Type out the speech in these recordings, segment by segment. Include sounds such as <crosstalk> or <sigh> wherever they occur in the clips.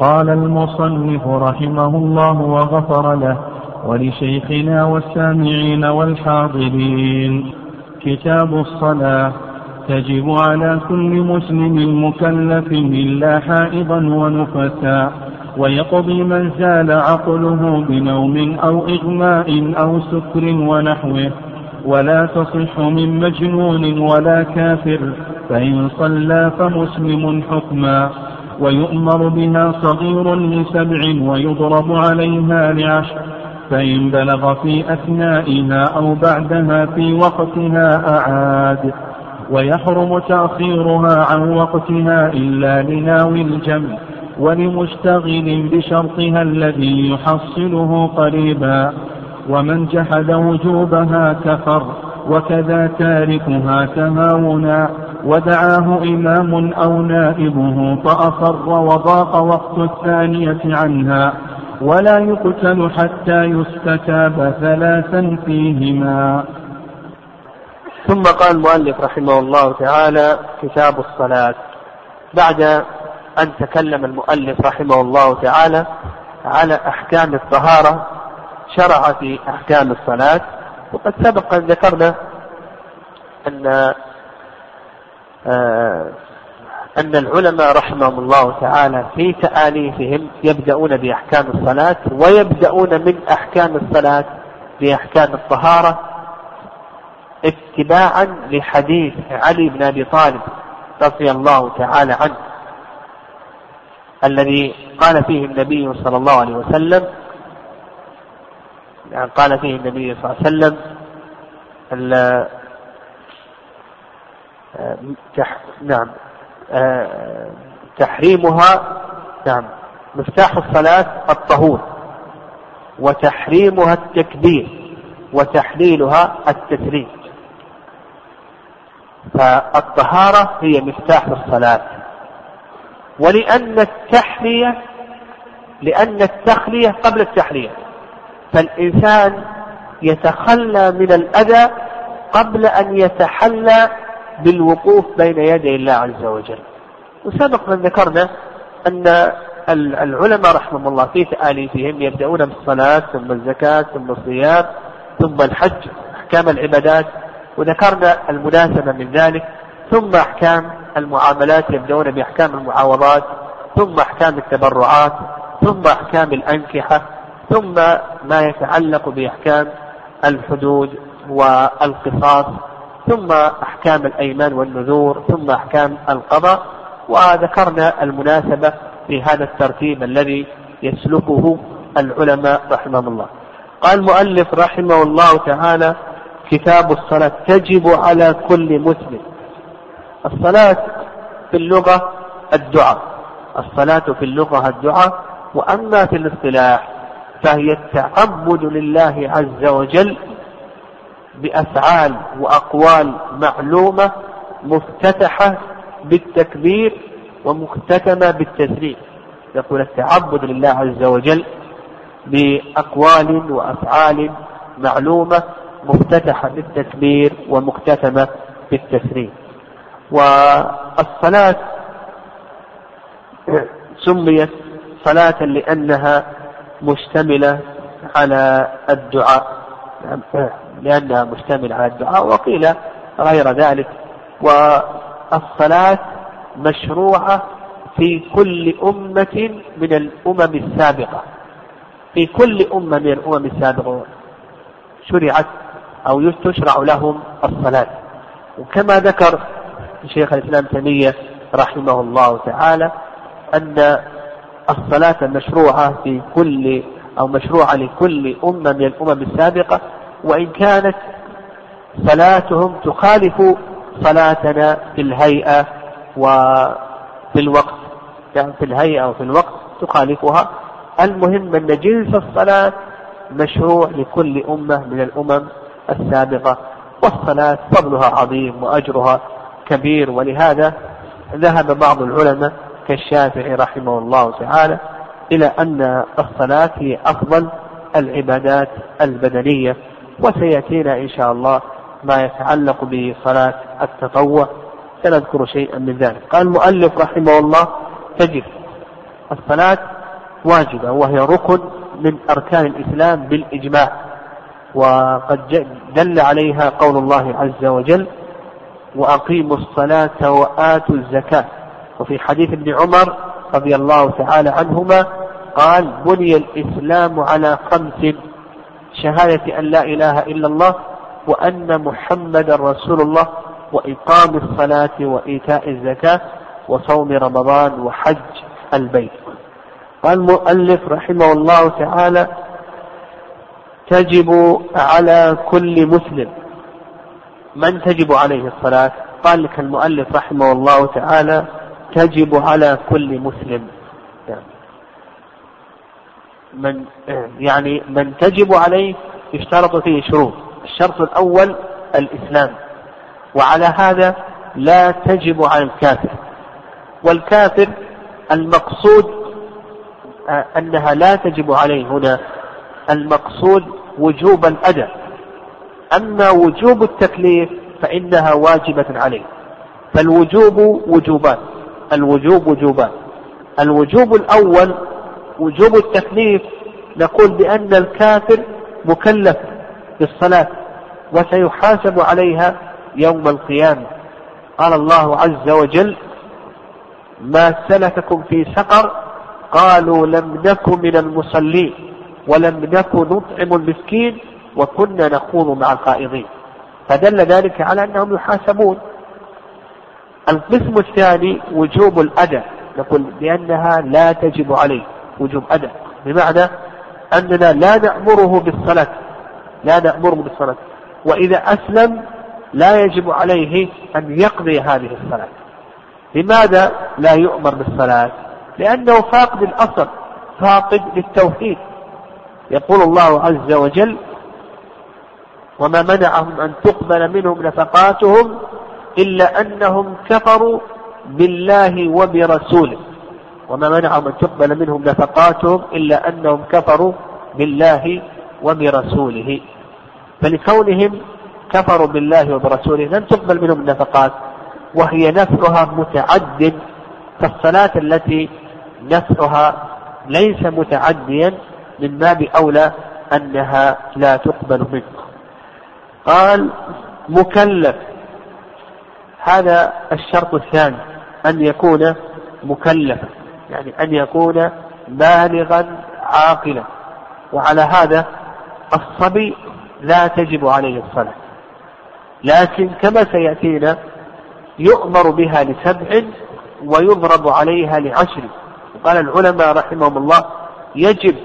قال المصنف رحمه الله وغفر له ولشيخنا والسامعين والحاضرين. كتاب الصلاة تجب على كل مسلم مكلف إلا حائضا ونفسا ويقضي من زال عقله بنوم أو إغماء أو سكر ونحوه. ولا تصح من مجنون ولا كافر فإن صلى فمسلم حكما. ويؤمر بها صغير لسبع ويضرب عليها لعشر فإن بلغ في أثنائها أو بعدها في وقتها أعاد. ويحرم تأخيرها عن وقتها إلا لناوي الجمع ولمشتغل بشرطها الذي يحصله قريبا. ومن جحد وجوبها كفر وكذا تاركها تهاونا. ودعاه إمام أو نائبه فأصر وضاق وقت الثانية عنها ولا يقتل حتى يستتاب ثلاثا فيهما. ثم قال المؤلف رحمه الله تعالى كتاب الصلاة. بعد أن تكلم المؤلف رحمه الله تعالى على أحكام الطهارة شرع في أحكام الصلاة وقد سبق أن ذكرنا أن أن العلماء رحمهم الله تعالى في تآليفهم يبدأون بأحكام الصلاة ويبدأون من أحكام الصلاة بأحكام الطهارة اتباعا لحديث علي بن أبي طالب رضي الله تعالى عنه الذي قال فيه النبي صلى الله عليه وسلم قال فيه النبي صلى الله عليه وسلم نعم. تحريمها نعم. مفتاح الصلاة الطهور وتحريمها التكبير وتحليلها التسليم. فالطهارة هي مفتاح الصلاة. ولأن التحلية لأن التخلية قبل التحلية. فالإنسان يتخلى من الأذى قبل أن يتحلى بالوقوف بين يدي الله عز وجل. وسبق من ذكرنا أن العلماء رحمهم الله في تآليفهم يبدأون بالصلاة ثم الزكاة ثم الصيام ثم الحج أحكام العبادات. وذكرنا المناسبة من ذلك ثم أحكام المعاملات يبدأون بأحكام المعاوضات ثم أحكام التبرعات ثم أحكام الأنكحة ثم ما يتعلق بأحكام الحدود والقصاص. ثم أحكام الأيمان والنذور ثم أحكام القضاء وذكرنا المناسبة في هذا الترتيب الذي يسلكه العلماء رحمهم الله. قال المؤلف رحمه الله تعالى كتاب الصلاة تجب على كل مسلم. الصلاة في اللغة الدعاء. الصلاة في اللغة الدعاء وأما في الاصطلاح فهي التعبد لله عز وجل بأفعال وأقوال معلومة مفتتحة بالتكبير ومختتمة بالتسليم. يقول التعبد لله عز وجل بأقوال وأفعال معلومة مفتتحة بالتكبير ومختتمة بالتسليم. والصلاة سميت صلاة لأنها مشتملة على الدعاء. لأنها مشتملة على الدعاء وقيل غير ذلك. والصلاة مشروعة في كل أمة من الأمم السابقة. في كل أمة من الأمم السابقة شرعت أو تشرع لهم الصلاة. وكما ذكر شيخ الإسلام تيمية رحمه الله تعالى أن الصلاة مشروعة في كل أو مشروعة لكل أمة من الأمم السابقة وإن كانت صلاتهم تخالف صلاتنا في الهيئة وفي الوقت يعني في الهيئة وفي الوقت تخالفها. المهم أن جنس الصلاة مشروع لكل أمة من الأمم السابقة والصلاة فضلها عظيم وأجرها كبير. ولهذا ذهب بعض العلماء كالشافعي رحمه الله تعالى إلى أن الصلاة هي أفضل العبادات البدنية وسيأتينا إن شاء الله ما يتعلق بصلاة التطوع. سنذكر شيئا من ذلك. قال المؤلف رحمه الله تجب الصلاة واجبة وهي ركن من أركان الإسلام بالإجماع وقد دل عليها قول الله عز وجل وأقيموا الصلاة وآتوا الزكاة. وفي حديث ابن عمر رضي الله تعالى عنهما قال بني الإسلام على خمس شهادة أن لا إله إلا الله وأن محمدا رسول الله وإقام الصلاة وإيتاء الزكاة وصوم رمضان وحج البيت. قال المؤلف رحمه الله تعالى تجب على كل مسلم من تجب عليه الصلاة؟ قال لك المؤلف رحمه الله تعالى تجب على كل مسلم. من يعني من تجب عليه يشترط فيه شروط. الشرط الأول الإسلام. وعلى هذا لا تجب على الكافر. والكافر المقصود آه، أنها لا تجب عليه هنا المقصود وجوب الأداء أما وجوب التكليف فإنها واجبة عليه. فالوجوب وجوبان الوجوب وجوبان الوجوب الأول وجوب التكليف نقول بأن الكافر مكلف بالصلاة وسيحاسب عليها يوم القيامة. قال الله عز وجل ما سلككم في سقر قالوا لم نكن من المصلين ولم نكن نطعم المسكين وكنا نخوض مع القائضين فدل ذلك على أنهم يحاسبون. القسم الثاني وجوب الأداء نقول بأنها لا تجب عليه. وجوب أداء بمعنى أننا لا نأمره بالصلاة. لا نأمره بالصلاة. وإذا أسلم لا يجب عليه أن يقضي هذه الصلاة. لماذا لا يؤمر بالصلاة؟ لأنه فاقد الأصل فاقد للتوحيد. يقول الله عز وجل وما منعهم أن تقبل منهم نفقاتهم إلا أنهم كفروا بالله وبرسوله. وما منعهم أن تقبل منهم نفقاتهم إلا أنهم كفروا بالله وبرسوله. فلكونهم كفروا بالله وبرسوله لن تقبل منهم النفقات وهي نفعها متعد كالصلاة التي نفعها ليس متعديا من باب أولى أنها لا تقبل منه قال مكلف. هذا الشرط الثاني أن يكون مكلفا. يعني أن يكون بالغا عاقلا. وعلى هذا الصبي لا تجب عليه الصلاة. لكن كما سيأتينا يؤمر بها لسبع ويضرب عليها لعشر. قال العلماء رحمهم الله يجب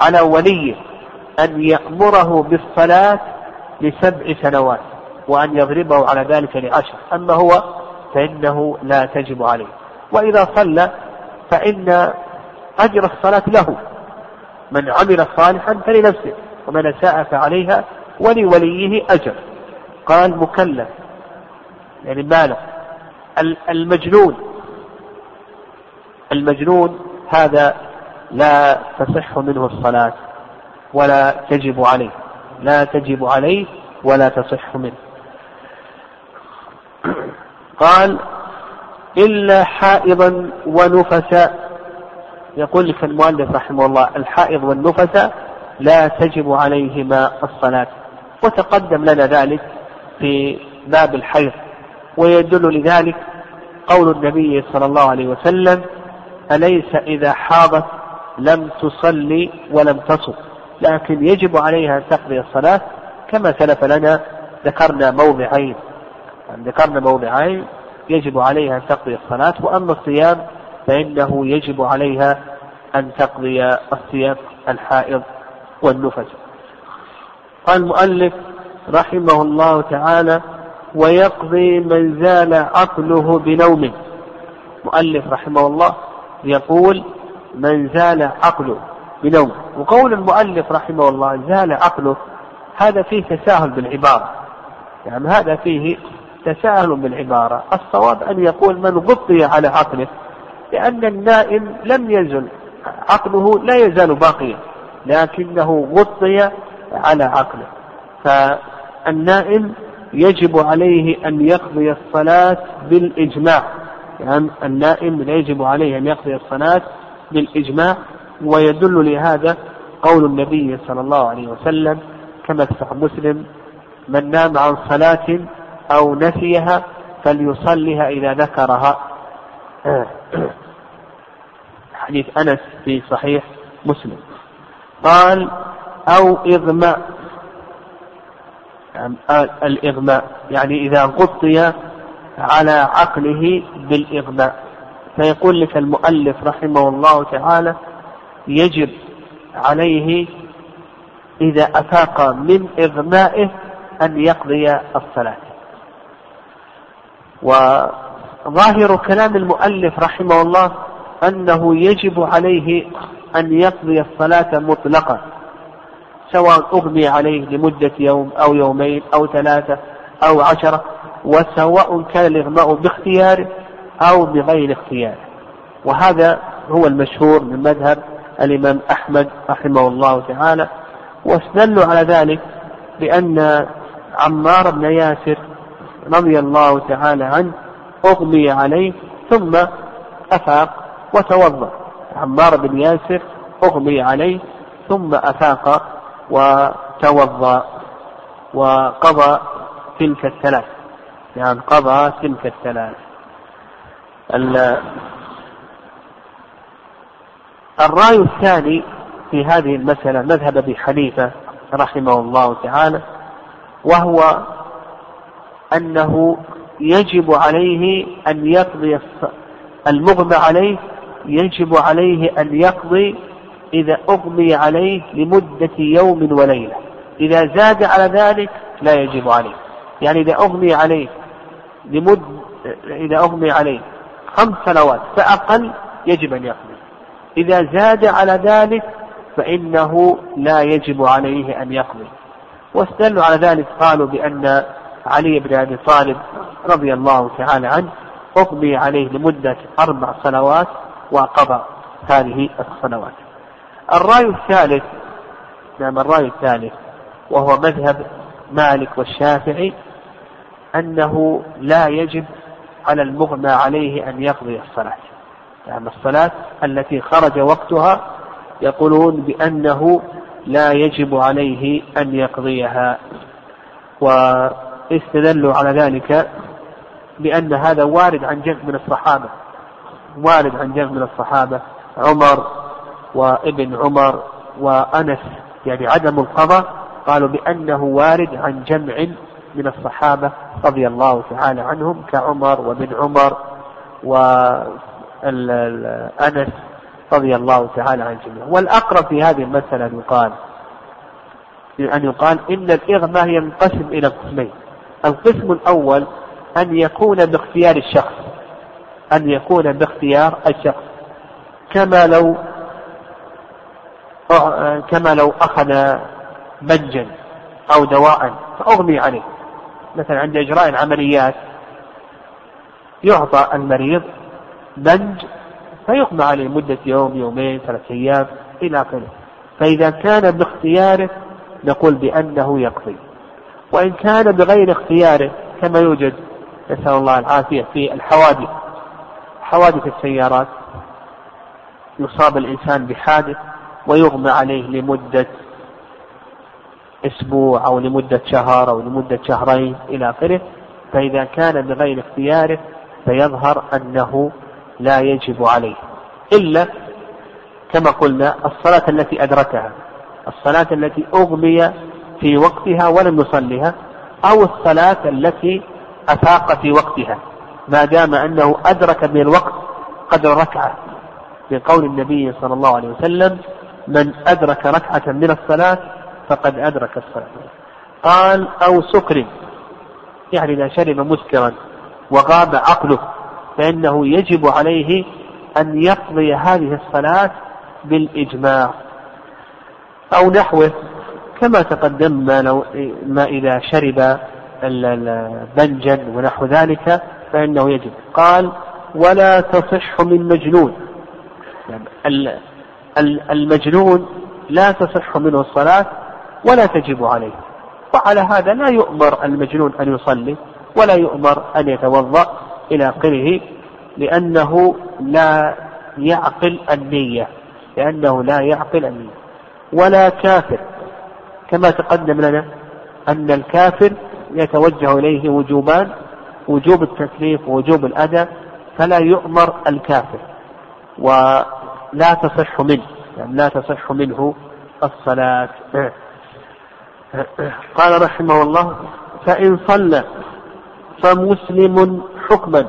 على وليه أن يأمره بالصلاة لسبع سنوات وأن يضربه على ذلك لعشر. أما هو فإنه لا تجب عليه. وإذا صلى فإن أجر الصلاة له. من عمل صالحا فلنفسه ومن أساء فعليها ولوليه أجر. قال مكلف يعني بالغ المجنون. المجنون هذا لا تصح منه الصلاة ولا تجب عليه. لا تجب عليه ولا تصح منه. قال إلا حائضا ونفسا. يقول لك المؤلف رحمه الله الحائض والنفس لا تجب عليهما الصلاة. وتقدم لنا ذلك في باب الحيض. ويدل لذلك قول النبي صلى الله عليه وسلم أليس إذا حاضت لم تصلي ولم تصم؟ لكن يجب عليها أن تقضي الصلاة كما سلف لنا ذكرنا موضعين. ذكرنا موضعين. يجب عليها أن تقضي الصلاة وأما الصيام فإنه يجب عليها أن تقضي الصيام الحائض والنفس. قال المؤلف رحمه الله تعالى ويقضي من زال عقله بنوم مؤلف رحمه الله يقول من زال عقله بنوم وقول المؤلف رحمه الله زال عقله هذا فيه تساهل بالعبارة. يعني هذا فيه تساهل بالعبارة. الصواب أن يقول من غطي على عقله لأن النائم لم يزل عقله لا يزال باقيا لكنه غطي على عقله. فالنائم يجب عليه أن يقضي الصلاة بالإجماع. يعني النائم لا يجب عليه أن يقضي الصلاة بالإجماع ويدل لهذا قول النبي صلى الله عليه وسلم كما في مسلم من نام عن صلاة أو نسيها فليصلها إذا ذكرها. <clears throat> حديث أنس في صحيح مسلم. قال أو إغماء الإغماء يعني إذا غطي على عقله بالإغماء فيقول لك المؤلف رحمه الله تعالى يجب عليه إذا أفاق من إغمائه أن يقضي الصلاة. وظاهر كلام المؤلف رحمه الله أنه يجب عليه أن يقضي الصلاة مطلقا سواء أغمي عليه لمدة يوم أو يومين أو ثلاثة أو عشرة وسواء كان الإغماء باختياره أو بغير اختياره وهذا هو المشهور من مذهب الإمام أحمد رحمه الله تعالى. واستدلوا على ذلك بأن عمار بن ياسر رضي الله تعالى عنه أغمي عليه ثم أفاق وتوضأ. عمار بن ياسر أغمي عليه ثم أفاق وتوضأ وقضى تلك الثلاث. يعني قضى تلك الثلاث. الرأي الثاني في هذه المسألة مذهب أبي حنيفة رحمه الله تعالى وهو أنه يجب عليه أن يقضي المغمى عليه يجب عليه أن يقضي إذا أغمي عليه لمدة يوم وليلة. إذا زاد على ذلك لا يجب عليه. يعني إذا أغمي عليه لمد إذا أغمي عليه خمس سنوات فأقل يجب أن يقضي. إذا زاد على ذلك فإنه لا يجب عليه أن يقضي. واستدلوا على ذلك قالوا بأن علي بن أبي طالب رضي الله تعالى عنه أغمي عليه لمدة أربع سنوات وقضى هذه السنوات. الرأي الثالث نعم الرأي الثالث وهو مذهب مالك والشافعي أنه لا يجب على المغمى عليه أن يقضي الصلاة. يعني الصلاة التي خرج وقتها يقولون بأنه لا يجب عليه أن يقضيها. واستدلوا على ذلك بأن هذا وارد عن جمع من الصحابة وارد عن جمع من الصحابة عمر وابن عمر وأنس يعني عدم القضاء قالوا بأنه وارد عن جمع من الصحابة رضي الله تعالى عنهم كعمر وابن عمر وأنس رضي الله تعالى عن الجميع والأقرب في هذه المسألة أن يقال أن يقال إن الإغماء ينقسم إلى قسمين. القسم الأول أن يكون باختيار الشخص أن يكون باختيار الشخص. كما لو كما لو أخذ بنجا أو دواء فأغمي عليه. مثلا عند إجراء العمليات يعطى المريض بنج فيغمى عليه مدة يوم يومين ثلاثة أيام إلى آخره. فإذا كان باختياره نقول بأنه يقضي. وإن كان بغير اختياره كما يوجد نسأل الله العافية في الحوادث حوادث السيارات يصاب الإنسان بحادث ويغمى عليه لمدة أسبوع أو لمدة شهر أو لمدة شهرين إلى آخره فإذا كان بغير اختياره فيظهر أنه لا يجب عليه. إلا كما قلنا الصلاة التي أدركها الصلاة التي أغمي في وقتها ولم يصلها أو الصلاة التي أفاق في وقتها. ما دام أنه أدرك من الوقت قدر ركعة. في قول النبي صلى الله عليه وسلم من أدرك ركعة من الصلاة فقد أدرك الصلاة. قال أو سكر. يعني إذا شرب مسكرا وغاب عقله فإنه يجب عليه أن يقضي هذه الصلاة بالإجماع. أو نحوه كما تقدم ما, لو ما إذا شرب بنجا ونحو ذلك فإنه يجب. قال ولا تصح من مجنون. يعني المجنون لا تصح منه الصلاة ولا تجب عليه. وعلى هذا لا يؤمر المجنون أن يصلي ولا يؤمر أن يتوضأ إلى آخره لأنه لا يعقل النية. لأنه لا يعقل النية. ولا كافر كما تقدم لنا أن الكافر يتوجه إليه وجوبان وجوب التكليف ووجوب الأداء فلا يؤمر الكافر ولا تصح منه يعني لا تصح منه الصلاة. قال رحمه الله فإن صلى فمسلم حكما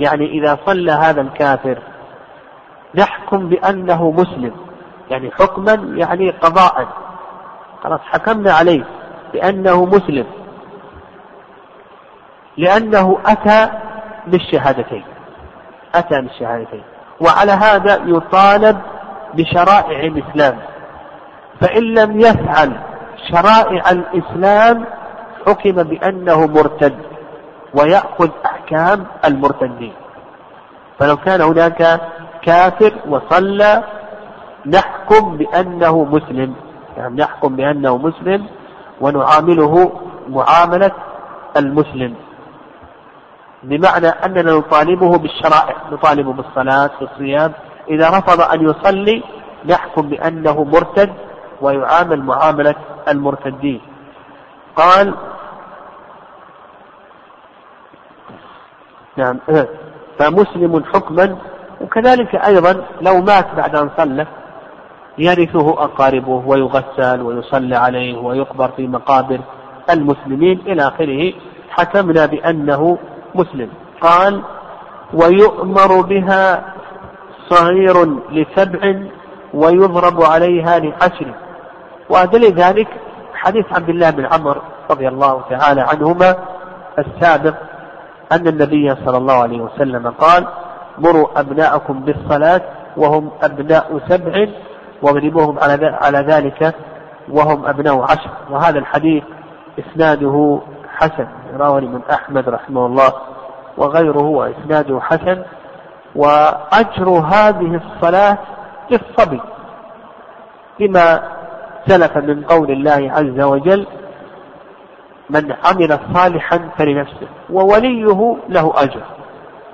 يعني إذا صلى هذا الكافر نحكم بأنه مسلم. يعني حكما يعني قضاء. خلاص حكمنا عليه بأنه مسلم. لأنه أتى بالشهادتين. أتى بالشهادتين. وعلى هذا يطالب بشرائع الإسلام. فإن لم يفعل شرائع الإسلام حكم بأنه مرتد. ويأخذ أحكام المرتدين. فلو كان هناك كافر وصلى نحكم بأنه مسلم. يعني نحكم بأنه مسلم ونعامله معاملة المسلم. بمعنى أننا نطالبه بالشرائع نطالبه بالصلاة بالصيام. إذا رفض أن يصلي نحكم بأنه مرتد ويعامل معاملة المرتدين. قال نعم فمسلم حكما وكذلك أيضا لو مات بعد أن صلى يرثه أقاربه ويغسل ويصلى عليه ويقبر في مقابر المسلمين إلى آخره. حكمنا بأنه مسلم. قال ويؤمر بها صغير لسبع ويضرب عليها لعشر. وأدل ذلك حديث عبد الله بن عمر رضي الله تعالى عنهما السابق أن النبي صلى الله عليه وسلم قال مروا أبناءكم بالصلاة وهم أبناء سبع واضربوهم على على ذلك وهم أبناء عشر. وهذا الحديث إسناده حسن رواه الإمام أحمد رحمه الله وغيره وإسناده حسن. وأجر هذه الصلاة للصبي لما سلف من قول الله عز وجل من عمل صالحا فلنفسه ووليه له أجر.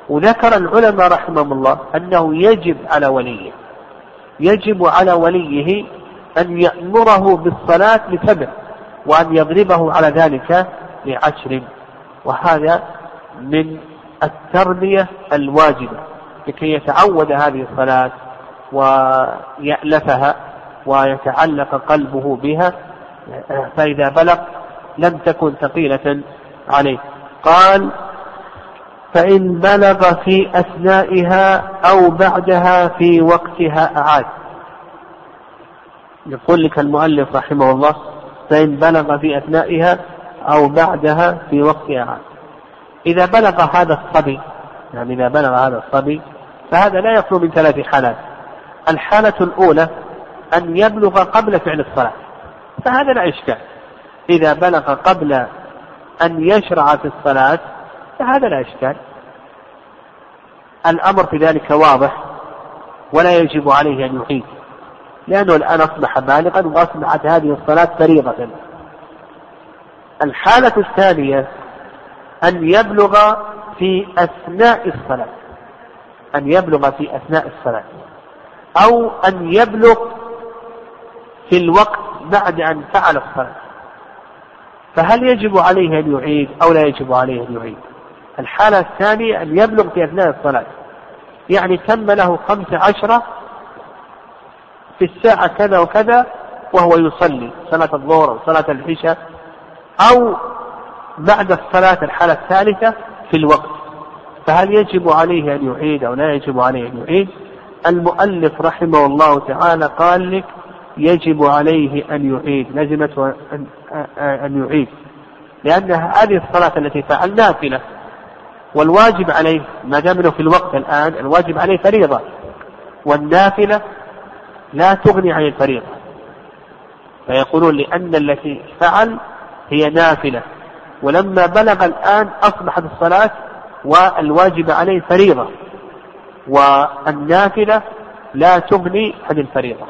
وذكر العلماء رحمهم الله أنه يجب على وليه يجب على وليه أن يأمره بالصلاة لسبع وأن يضربه على ذلك لعشر. وهذا من التربية الواجبة لكي يتعود هذه الصلاة ويألفها ويتعلق قلبه بها فإذا بلغ لم تكن ثقيلة عليه. قال فإن بلغ في أثنائها أو بعدها في وقتها أعاد. يقول لك المؤلف رحمه الله فإن بلغ في أثنائها أو بعدها في وقتها أعاد. إذا بلغ هذا الصبي يعني إذا بلغ هذا الصبي فهذا لا يخلو من ثلاث حالات. الحالة الأولى أن يبلغ قبل فعل الصلاة فهذا لا إشكال. إذا بلغ قبل أن يشرع في الصلاة فهذا لا إشكال الأمر في ذلك واضح ولا يجب عليه أن يعيد لأنه الآن أصبح بالغا وأصبحت هذه الصلاة فريضة. الحالة الثانية أن يبلغ في أثناء الصلاة أن يبلغ في أثناء الصلاة أو أن يبلغ في الوقت بعد أن فعل الصلاة. فهل يجب عليه أن يعيد أو لا يجب عليه أن يعيد؟ الحالة الثانية أن يبلغ في أثناء الصلاة. يعني تم له خمس عشرة في الساعة كذا وكذا وهو يصلي صلاة الظهر أو صلاة العشاء أو بعد الصلاة الحالة الثالثة في الوقت. فهل يجب عليه أن يعيد أو لا يجب عليه أن يعيد؟ المؤلف رحمه الله تعالى قال لك يجب عليه أن يعيد لزمته أن يعيد. لأن هذه الصلاة التي فعل نافلة والواجب عليه ما دام في الوقت الآن الواجب عليه فريضة. والنافلة لا تغني عن الفريضة. فيقولون لأن التي فعل هي نافلة. ولما بلغ الآن أصبحت الصلاة والواجب عليه فريضة. والنافلة لا تغني عن الفريضة.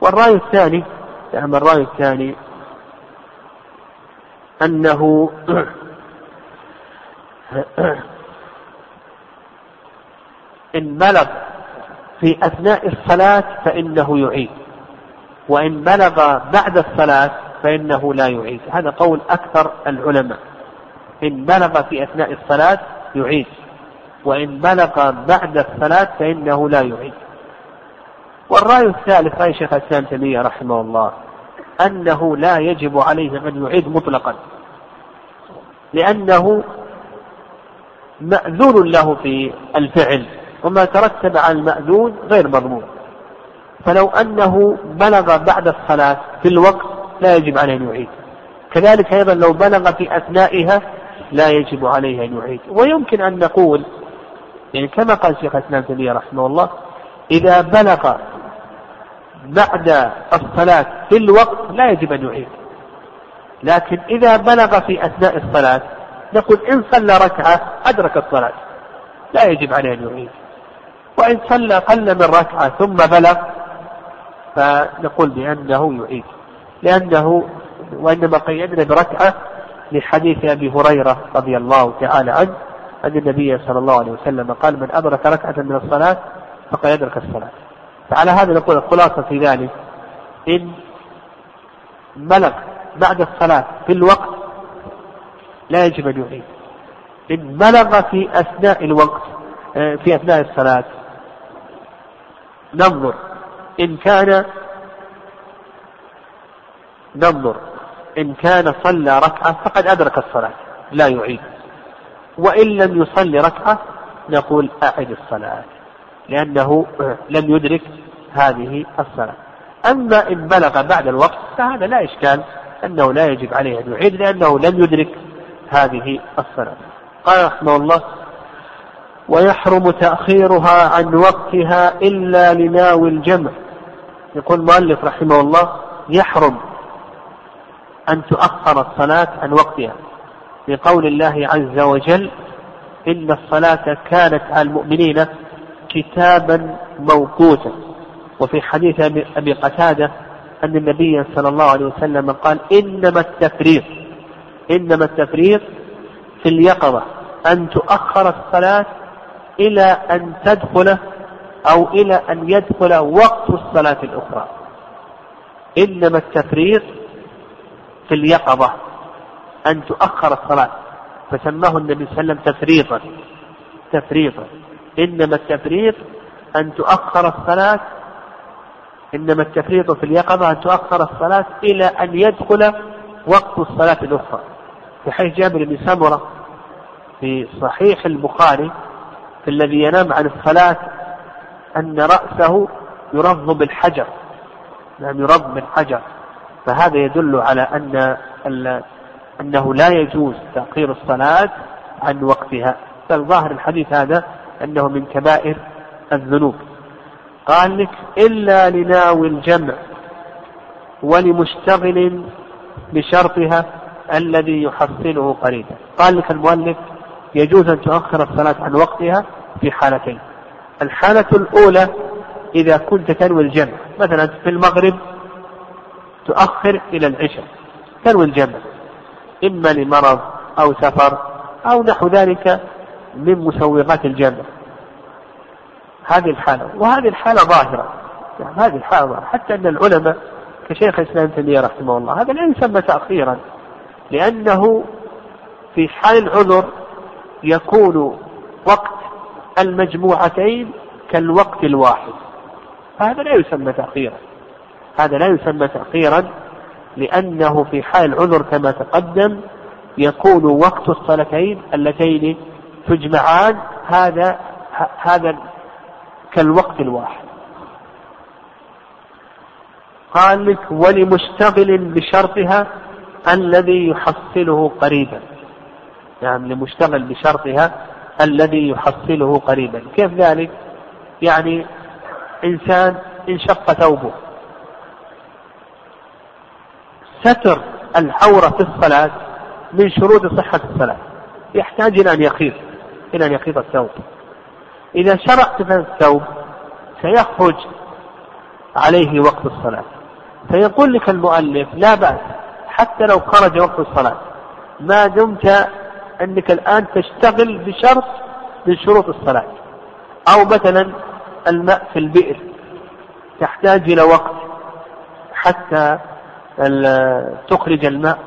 والرأي الثاني نعم الرأي الثاني أنه <clears throat> <coughs> إن بلغ في أثناء الصلاة فإنه يعيد. وإن بلغ بعد الصلاة فإنه لا يعيد. هذا قول أكثر العلماء. إن بلغ في أثناء الصلاة يعيد. وإن بلغ بعد الصلاة فإنه لا يعيد. والرأي الثالث رأي شيخ الإسلام تيمية رحمه الله أنه لا يجب عليه أن يعيد مطلقا. لأنه مأذون له في الفعل وما ترتب على المأذون غير مضمون. فلو أنه بلغ بعد الصلاة في الوقت لا يجب عليه أن يعيد. كذلك أيضا لو بلغ في أثنائها لا يجب عليه أن يعيد. ويمكن أن نقول يعني كما قال شيخ الإسلام تيمية رحمه الله إذا بلغ بعد الصلاة في الوقت لا يجب أن يعيد. لكن إذا بلغ في أثناء الصلاة نقول إن صلى ركعة أدرك الصلاة. لا يجب عليه أن يعيد. وإن صلى قل من ركعة ثم بلغ فنقول بأنه يعيد. لأنه وإنما قيدنا بركعة لحديث أبي هريرة رضي الله تعالى عنه أن النبي صلى الله عليه وسلم قال من أدرك ركعة من الصلاة فقد أدرك الصلاة. فعلى هذا نقول الخلاصة في ذلك. إن بلغ بعد الصلاة في الوقت لا يجب أن يعيد. إن بلغ في أثناء الوقت آه، في أثناء الصلاة ننظر. إن كان ننظر. إن كان صلى ركعة فقد أدرك الصلاة لا يعيد. وإن لم يصلي ركعة نقول أعد الصلاة لأنه لم يدرك هذه الصلاة. أما إن بلغ بعد الوقت فهذا لا إشكال أنه لا يجب عليه أن يعيد لأنه لم يدرك هذه الصلاة قال رحمه الله ويحرم تأخيرها عن وقتها إلا لناوي الجمع. يقول المؤلف رحمه الله يحرم أن تؤخر الصلاة عن وقتها. لقول الله عز وجل إن الصلاة كانت على المؤمنين كتابا موقوتا. وفي حديث أبي قتادة أن النبي صلى الله عليه وسلم قال إنما التفريط إنما التفريط في اليقظة أن تؤخر الصلاة إلى أن تدخل أو إلى أن يدخل وقت الصلاة الأخرى. إنما التفريط في اليقظة أن تؤخر الصلاة فسماه النبي صلى الله عليه وسلم تفريطا تفريطا إنما التفريط أن تؤخر الصلاة إنما التفريط في اليقظة أن تؤخر الصلاة إلى أن يدخل وقت الصلاة الأخرى. في حيث جابر بن سمرة في صحيح البخاري في الذي ينام عن الصلاة أن رأسه يرض بالحجر نعم يرض بالحجر. فهذا يدل على أن أنه لا يجوز تأخير الصلاة عن وقتها. بل ظاهر الحديث هذا أنه من كبائر الذنوب. قال لك إلا لناوي الجمع ولمشتغل بشرطها الذي يحصله قريبا. قال لك المؤلف يجوز أن تؤخر الصلاة عن وقتها في حالتين. الحالة الأولى إذا كنت تنوي الجمع. مثلا في المغرب تؤخر إلى العشاء. تنوي الجمع. إما لمرض أو سفر أو نحو ذلك من مسوغات الجمع. هذه الحالة. وهذه الحالة ظاهرة. يعني هذه الحالة ظاهرة. حتى أن العلماء كشيخ الإسلام تيمية رحمه الله هذا لا يسمى تأخيرا. لأنه في حال العذر يكون وقت المجموعتين كالوقت الواحد. هذا لا يسمى تأخيرا. هذا لا يسمى تأخيرا لأنه في حال العذر كما تقدم يكون وقت الصلاتين اللتين تجمعان هذا هذا كالوقت الواحد. قال لك ولمشتغل بشرطها الذي يحصله قريبا. يعني لمشتغل بشرطها الذي يحصله قريبا. كيف ذلك؟ يعني إنسان انشق ثوبه. ستر العورة في الصلاة من شروط صحة الصلاة. يحتاج إلى أن يخيط إلى أن يخيط الثوب. إذا شرعت في الثوب سيخرج عليه وقت الصلاة. فيقول لك المؤلف لا بأس. حتى لو خرج وقت الصلاة. ما دمت أنك الآن تشتغل بشرط من شروط الصلاة. أو مثلا الماء في البئر. تحتاج إلى وقت حتى تخرج الماء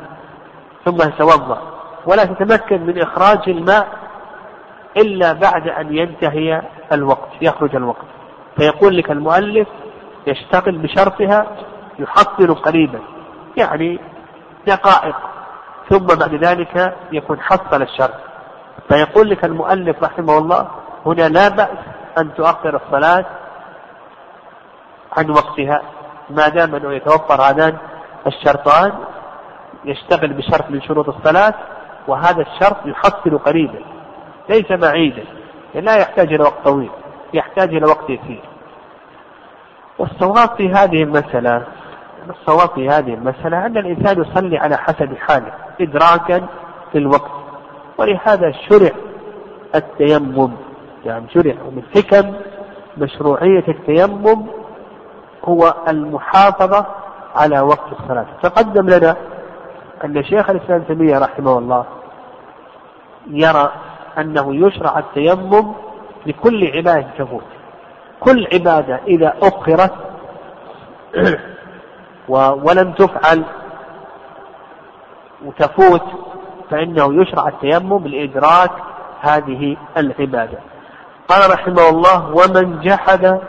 ثم تتوضأ ولا تتمكن من إخراج الماء إلا بعد أن ينتهي الوقت يخرج الوقت. فيقول لك المؤلف يشتغل بشرطها يحصل قريبا. يعني دقائق ثم بعد ذلك يكون حصل الشرط فيقول لك المؤلف رحمه الله هنا لا بأس أن تؤخر الصلاة عن وقتها. ما دام أنه يتوفر هذان الشرطان يشتغل بشرط من شروط الصلاة وهذا الشرط يحصل قريبا ليس بعيدا لا يحتاج إلى وقت طويل يحتاج إلى وقت يسير. والصواب في هذه المسألة الصواب في هذه المسألة أن الإنسان يصلي على حسب حاله إدراكا في الوقت ولهذا شرع التيمم. يعني شرع ومن حكم مشروعية التيمم هو المحافظة على وقت الصلاة. تقدم لنا أن شيخ الإسلام تيمية رحمه الله يرى أنه يشرع التيمم لكل عبادة تفوت كل عبادة إذا أخرت ولم تفعل وتفوت فإنه يشرع التيمم لإدراك هذه العبادة. قال رحمه الله ومن جحد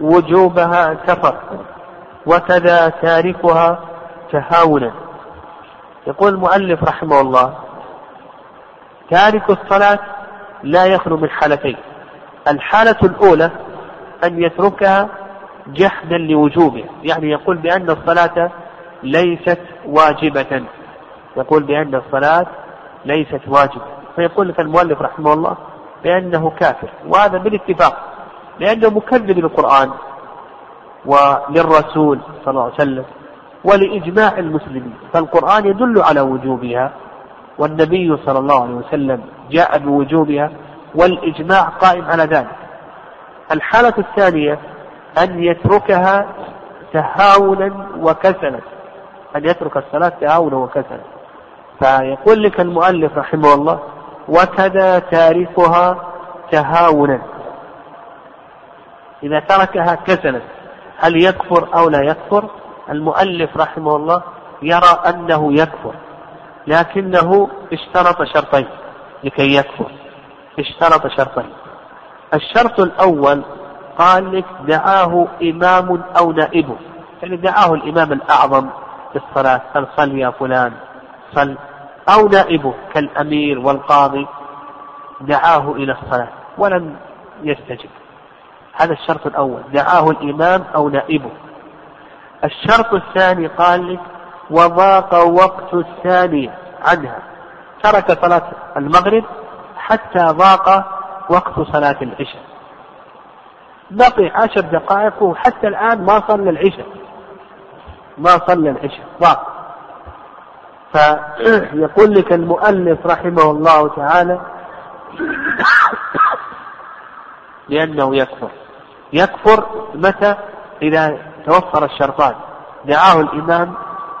وجوبها كفر وكذا تاركها تهاونا. يقول المؤلف رحمه الله تارك الصلاة لا يخلو من حالتين الحالة الأولى أن يتركها جحدا لوجوبها يعني يقول بأن الصلاة ليست واجبة. يقول بأن الصلاة ليست واجبة. فيقول لك المؤلف رحمه الله بأنه كافر وهذا بالاتفاق لأنه مكذب للقرآن وللرسول صلى الله عليه وسلم ولإجماع المسلمين. فالقرآن يدل على وجوبها والنبي صلى الله عليه وسلم جاء بوجوبها والإجماع قائم على ذلك. الحالة الثانية أن يتركها تهاونا وكسلا. أن يترك الصلاة تهاونا وكسلا. فيقول لك المؤلف رحمه الله وكذا تاركها تهاونا. إذا تركها كسلا هل يكفر أو لا يكفر؟ المؤلف رحمه الله يرى أنه يكفر لكنه اشترط شرطين لكي يكفر. اشترط شرطين. الشرط الأول قال لك دعاه إمام أو نائبه يعني دعاه الإمام الأعظم في الصلاة. قال صل يا فلان صل. أو نائبه كالأمير والقاضي دعاه إلى الصلاة ولم يستجب. هذا الشرط الأول دعاه الإمام أو نائبه الشرط الثاني قال لك وضاق وقت الثانية عنها. ترك صلاة المغرب حتى ضاق وقت صلاة العشاء. بقي عشر دقائق وحتى الآن ما صلى العشاء. ما صلى العشاء. ضاق فيقول <coughs> لك المؤلف رحمه الله تعالى <coughs> لأنه يكفر. يكفر متى؟ إذا توفر الشرطان. دعاه الإمام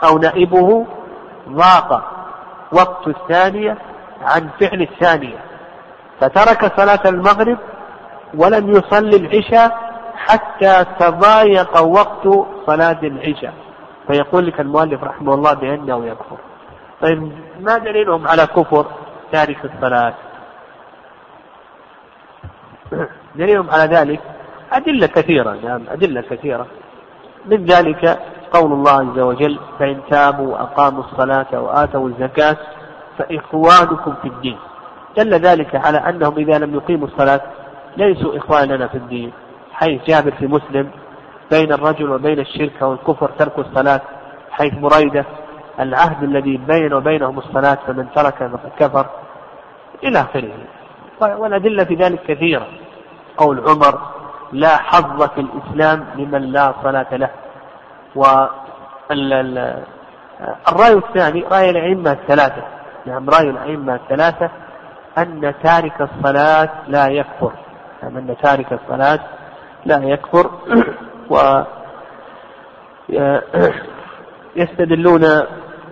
أو نائبه ضاق. وقت الثانية عن فعل الثانية. فترك صلاة المغرب ولم يصلي العشاء حتى تضايق وقت صلاة العشاء. فيقول لك المؤلف رحمه الله بأنه يكفر. طيب ما دليلهم على كفر تارك الصلاة؟ <clears throat> دليلهم على ذلك أدلة كثيرة نعم أدلة كثيرة. من ذلك قول الله عز وجل فإن تابوا وأقاموا الصلاة وآتوا الزكاة فإخوانكم في الدين دل ذلك على أنهم إذا لم يقيموا الصلاة ليسوا إخواننا في الدين حيث جابر في مسلم بين الرجل وبين الشرك والكفر ترك الصلاة حيث مريدة العهد الذي بين وبينهم الصلاة فمن ترك فقد كفر إلى آخره. والأدلة في ذلك كثيرة. قول عمر لا حظ في الإسلام لمن لا صلاة له. والرأي الثاني رأي الأئمة الثلاثة. نعم رأي الأئمة الثلاثة أن تارك الصلاة لا يكفر. نعم أن تارك الصلاة لا يكفر <clears throat> و يستدلون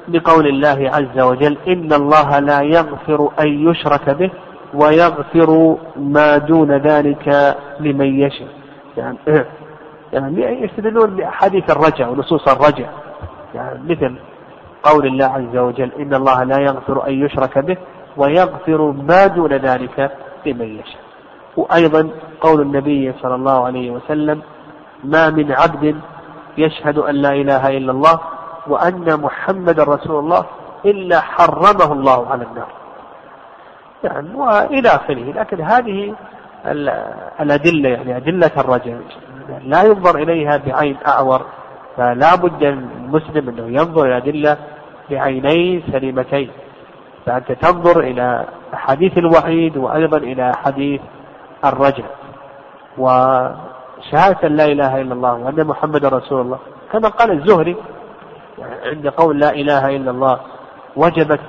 بقول الله عز وجل إن الله لا يغفر أن يشرك به ويغفر ما دون ذلك لمن يشاء. يعني <clears throat> يعني يستدلون بأحاديث الرجع ونصوص الرجع. يعني مثل قول الله عز وجل إن الله لا يغفر أن يشرك به ويغفر ما دون ذلك لمن يشاء. وأيضا قول النبي صلى الله عليه وسلم ما من عبد يشهد أن لا إله إلا الله وأن محمد رسول الله إلا حرمه الله على النار. يعني وإلى آخره لكن هذه الأدلة يعني أدلة الرجل. لا ينظر إليها بعين أعور فلا بد المسلم أنه ينظر إلى الأدلة بعينين سليمتين. فأنت تنظر إلى حديث الوحيد وأيضا إلى حديث الرجل. وشهادة لا إله إلا الله وأن محمد رسول الله. كما قال الزهري عند قول لا إله إلا الله وجبت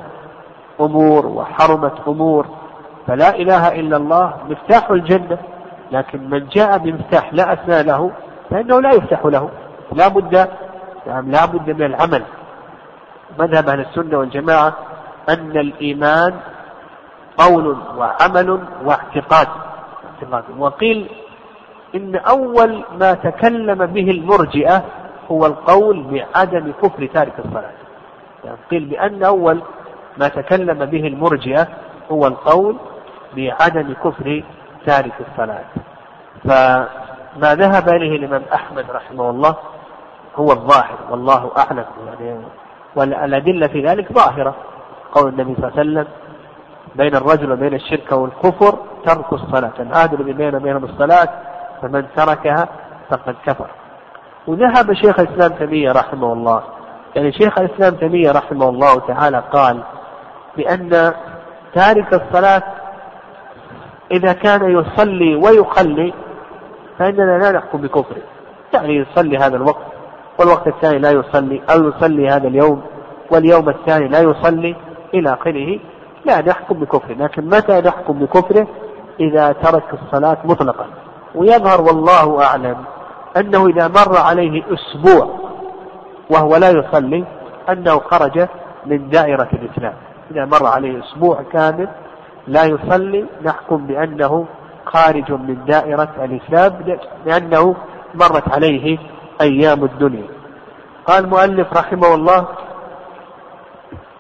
أمور وحرمت أمور فلا إله إلا الله مفتاح الجنة. لكن من جاء بمفتاح لا أثنى له فإنه لا يفتح له. لا بد يعني لا بد من العمل. مذهب أهل السنة والجماعة أن الإيمان قول وعمل واعتقاد. وقيل إن أول ما تكلم به المرجئة هو القول بعدم كفر تارك الصلاة. يعني قيل بأن أول ما تكلم به المرجئة هو القول بعدم كفر تارك الصلاة. فما ذهب إليه الإمام أحمد رحمه الله هو الظاهر والله أعلم. يعني والأدلة في ذلك ظاهرة. قول النبي صلى الله عليه وسلم بين الرجل وبين الشرك والكفر ترك الصلاة العهد الذي بين بينهم الصلاة فمن تركها فقد كفر. وذهب شيخ الإسلام تيمية رحمه الله. يعني شيخ الإسلام تيمية رحمه الله تعالى قال بأن تارك الصلاة إذا كان يصلي ويخلي فإننا لا نحكم بكفره. يعني يصلي هذا الوقت والوقت الثاني لا يصلي أو يصلي هذا اليوم واليوم الثاني لا يصلي إلى آخره لا نحكم بكفره. لكن متى نحكم بكفره؟ إذا ترك الصلاة مطلقا. ويظهر والله أعلم أنه إذا مر عليه أسبوع وهو لا يصلي أنه خرج من دائرة الإسلام. إذا مر عليه أسبوع كامل لا يصلي نحكم بأنه خارج من دائرة الإسلام لأنه مرت عليه أيام الدنيا. قال المؤلف رحمه الله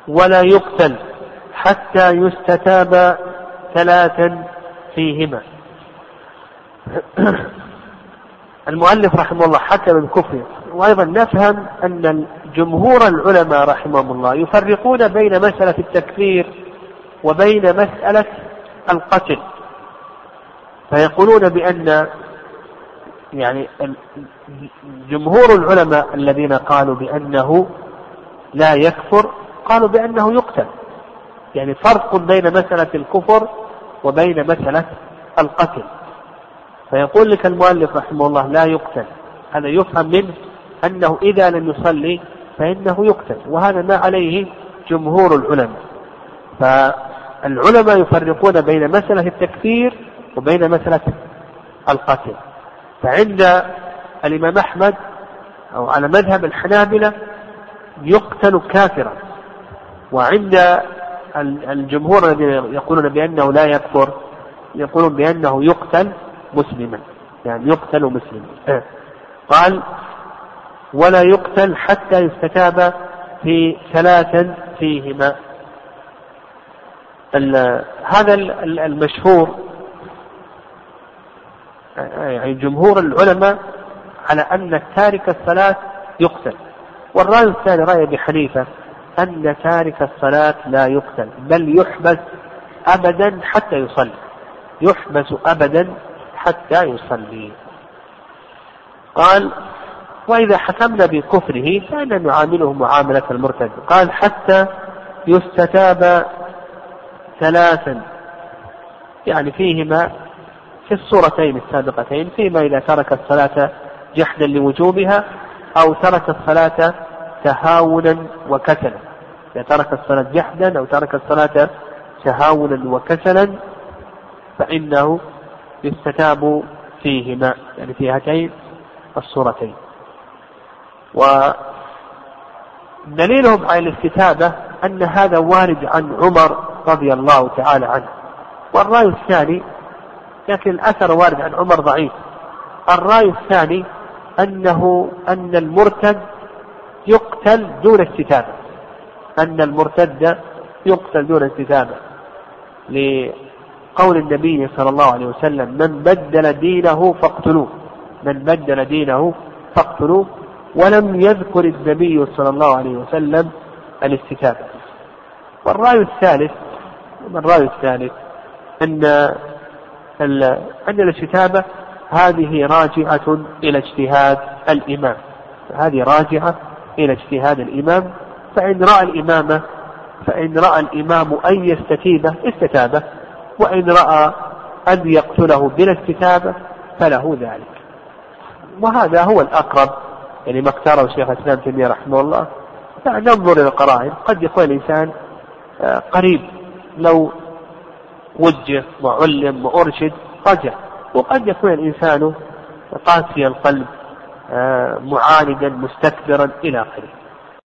ولا يقتل حتى يستتاب ثلاثا فيهما. <clears throat> المؤلف رحمه الله حكم بالكفر وأيضا نفهم أن جمهور العلماء رحمهم الله يفرقون بين مسألة التكفير وبين مسألة القتل. فيقولون بأن يعني جمهور العلماء الذين قالوا بأنه لا يكفر قالوا بأنه يقتل. يعني فرق بين مسألة الكفر وبين مسألة القتل. فيقول لك المؤلف رحمه الله لا يقتل. هذا يفهم منه أنه إذا لم يصلي فإنه يقتل. وهذا ما عليه جمهور العلماء. فالعلماء يفرقون بين مسألة التكفير وبين مسألة القتل. فعند الإمام أحمد أو على مذهب الحنابلة يقتل كافرا. وعند الجمهور الذين يقولون بأنه لا يكفر يقولون بأنه يقتل مسلما. يعني يقتل مسلما. قال ولا يقتل حتى يستتاب في ثلاثا فيهما. هذا المشهور. يعني جمهور العلماء على أن تارك الصلاة يقتل. والرأي الثاني رأي أبي حنيفة أن تارك الصلاة لا يقتل بل يحبس أبدا حتى يصلي. يحبس أبدا حتى يصلي. قال وإذا حكمنا بكفره فإننا نعامله معاملة المرتد. قال حتى يستتاب ثلاثا. يعني فيهما في الصورتين السابقتين فيما إذا ترك الصلاة جحدا لوجوبها أو ترك الصلاة تهاونا وكسلا. إذا ترك الصلاة جحدا أو ترك الصلاة تهاونا وكسلا فإنه يستتاب فيهما يعني في هاتين الصورتين. ودليلهم على الاستتابة أن هذا وارد عن عمر رضي الله تعالى عنه. والرأي الثاني لكن الأثر وارد عن عمر ضعيف. الرأي الثاني أنه أن المرتد يقتل دون استتابة. أن المرتد يقتل دون استتابة. لقول النبي صلى الله عليه وسلم من بدل دينه فاقتلوه. من بدل دينه فاقتلوه. ولم يذكر النبي صلى الله عليه وسلم الاستتابة. والرأي الثالث الرأي الثالث أن أن الاستتابة هذه راجعة إلى اجتهاد الإمام. هذه راجعة إلى اجتهاد الإمام فإن رأى الإمام فإن رأى الإمام أن يستتيبه استتابه وإن رأى أن يقتله بلا استتابة فله ذلك. وهذا هو الأقرب يعني ما اختاره شيخ الإسلام تيمية رحمه الله. ننظر إلى القرائن. قد يكون الإنسان آه، قريب لو وجه وعلم وأرشد رجع. وقد يكون الإنسان قاسي القلب. معاندا مستكبرا إلى آخره.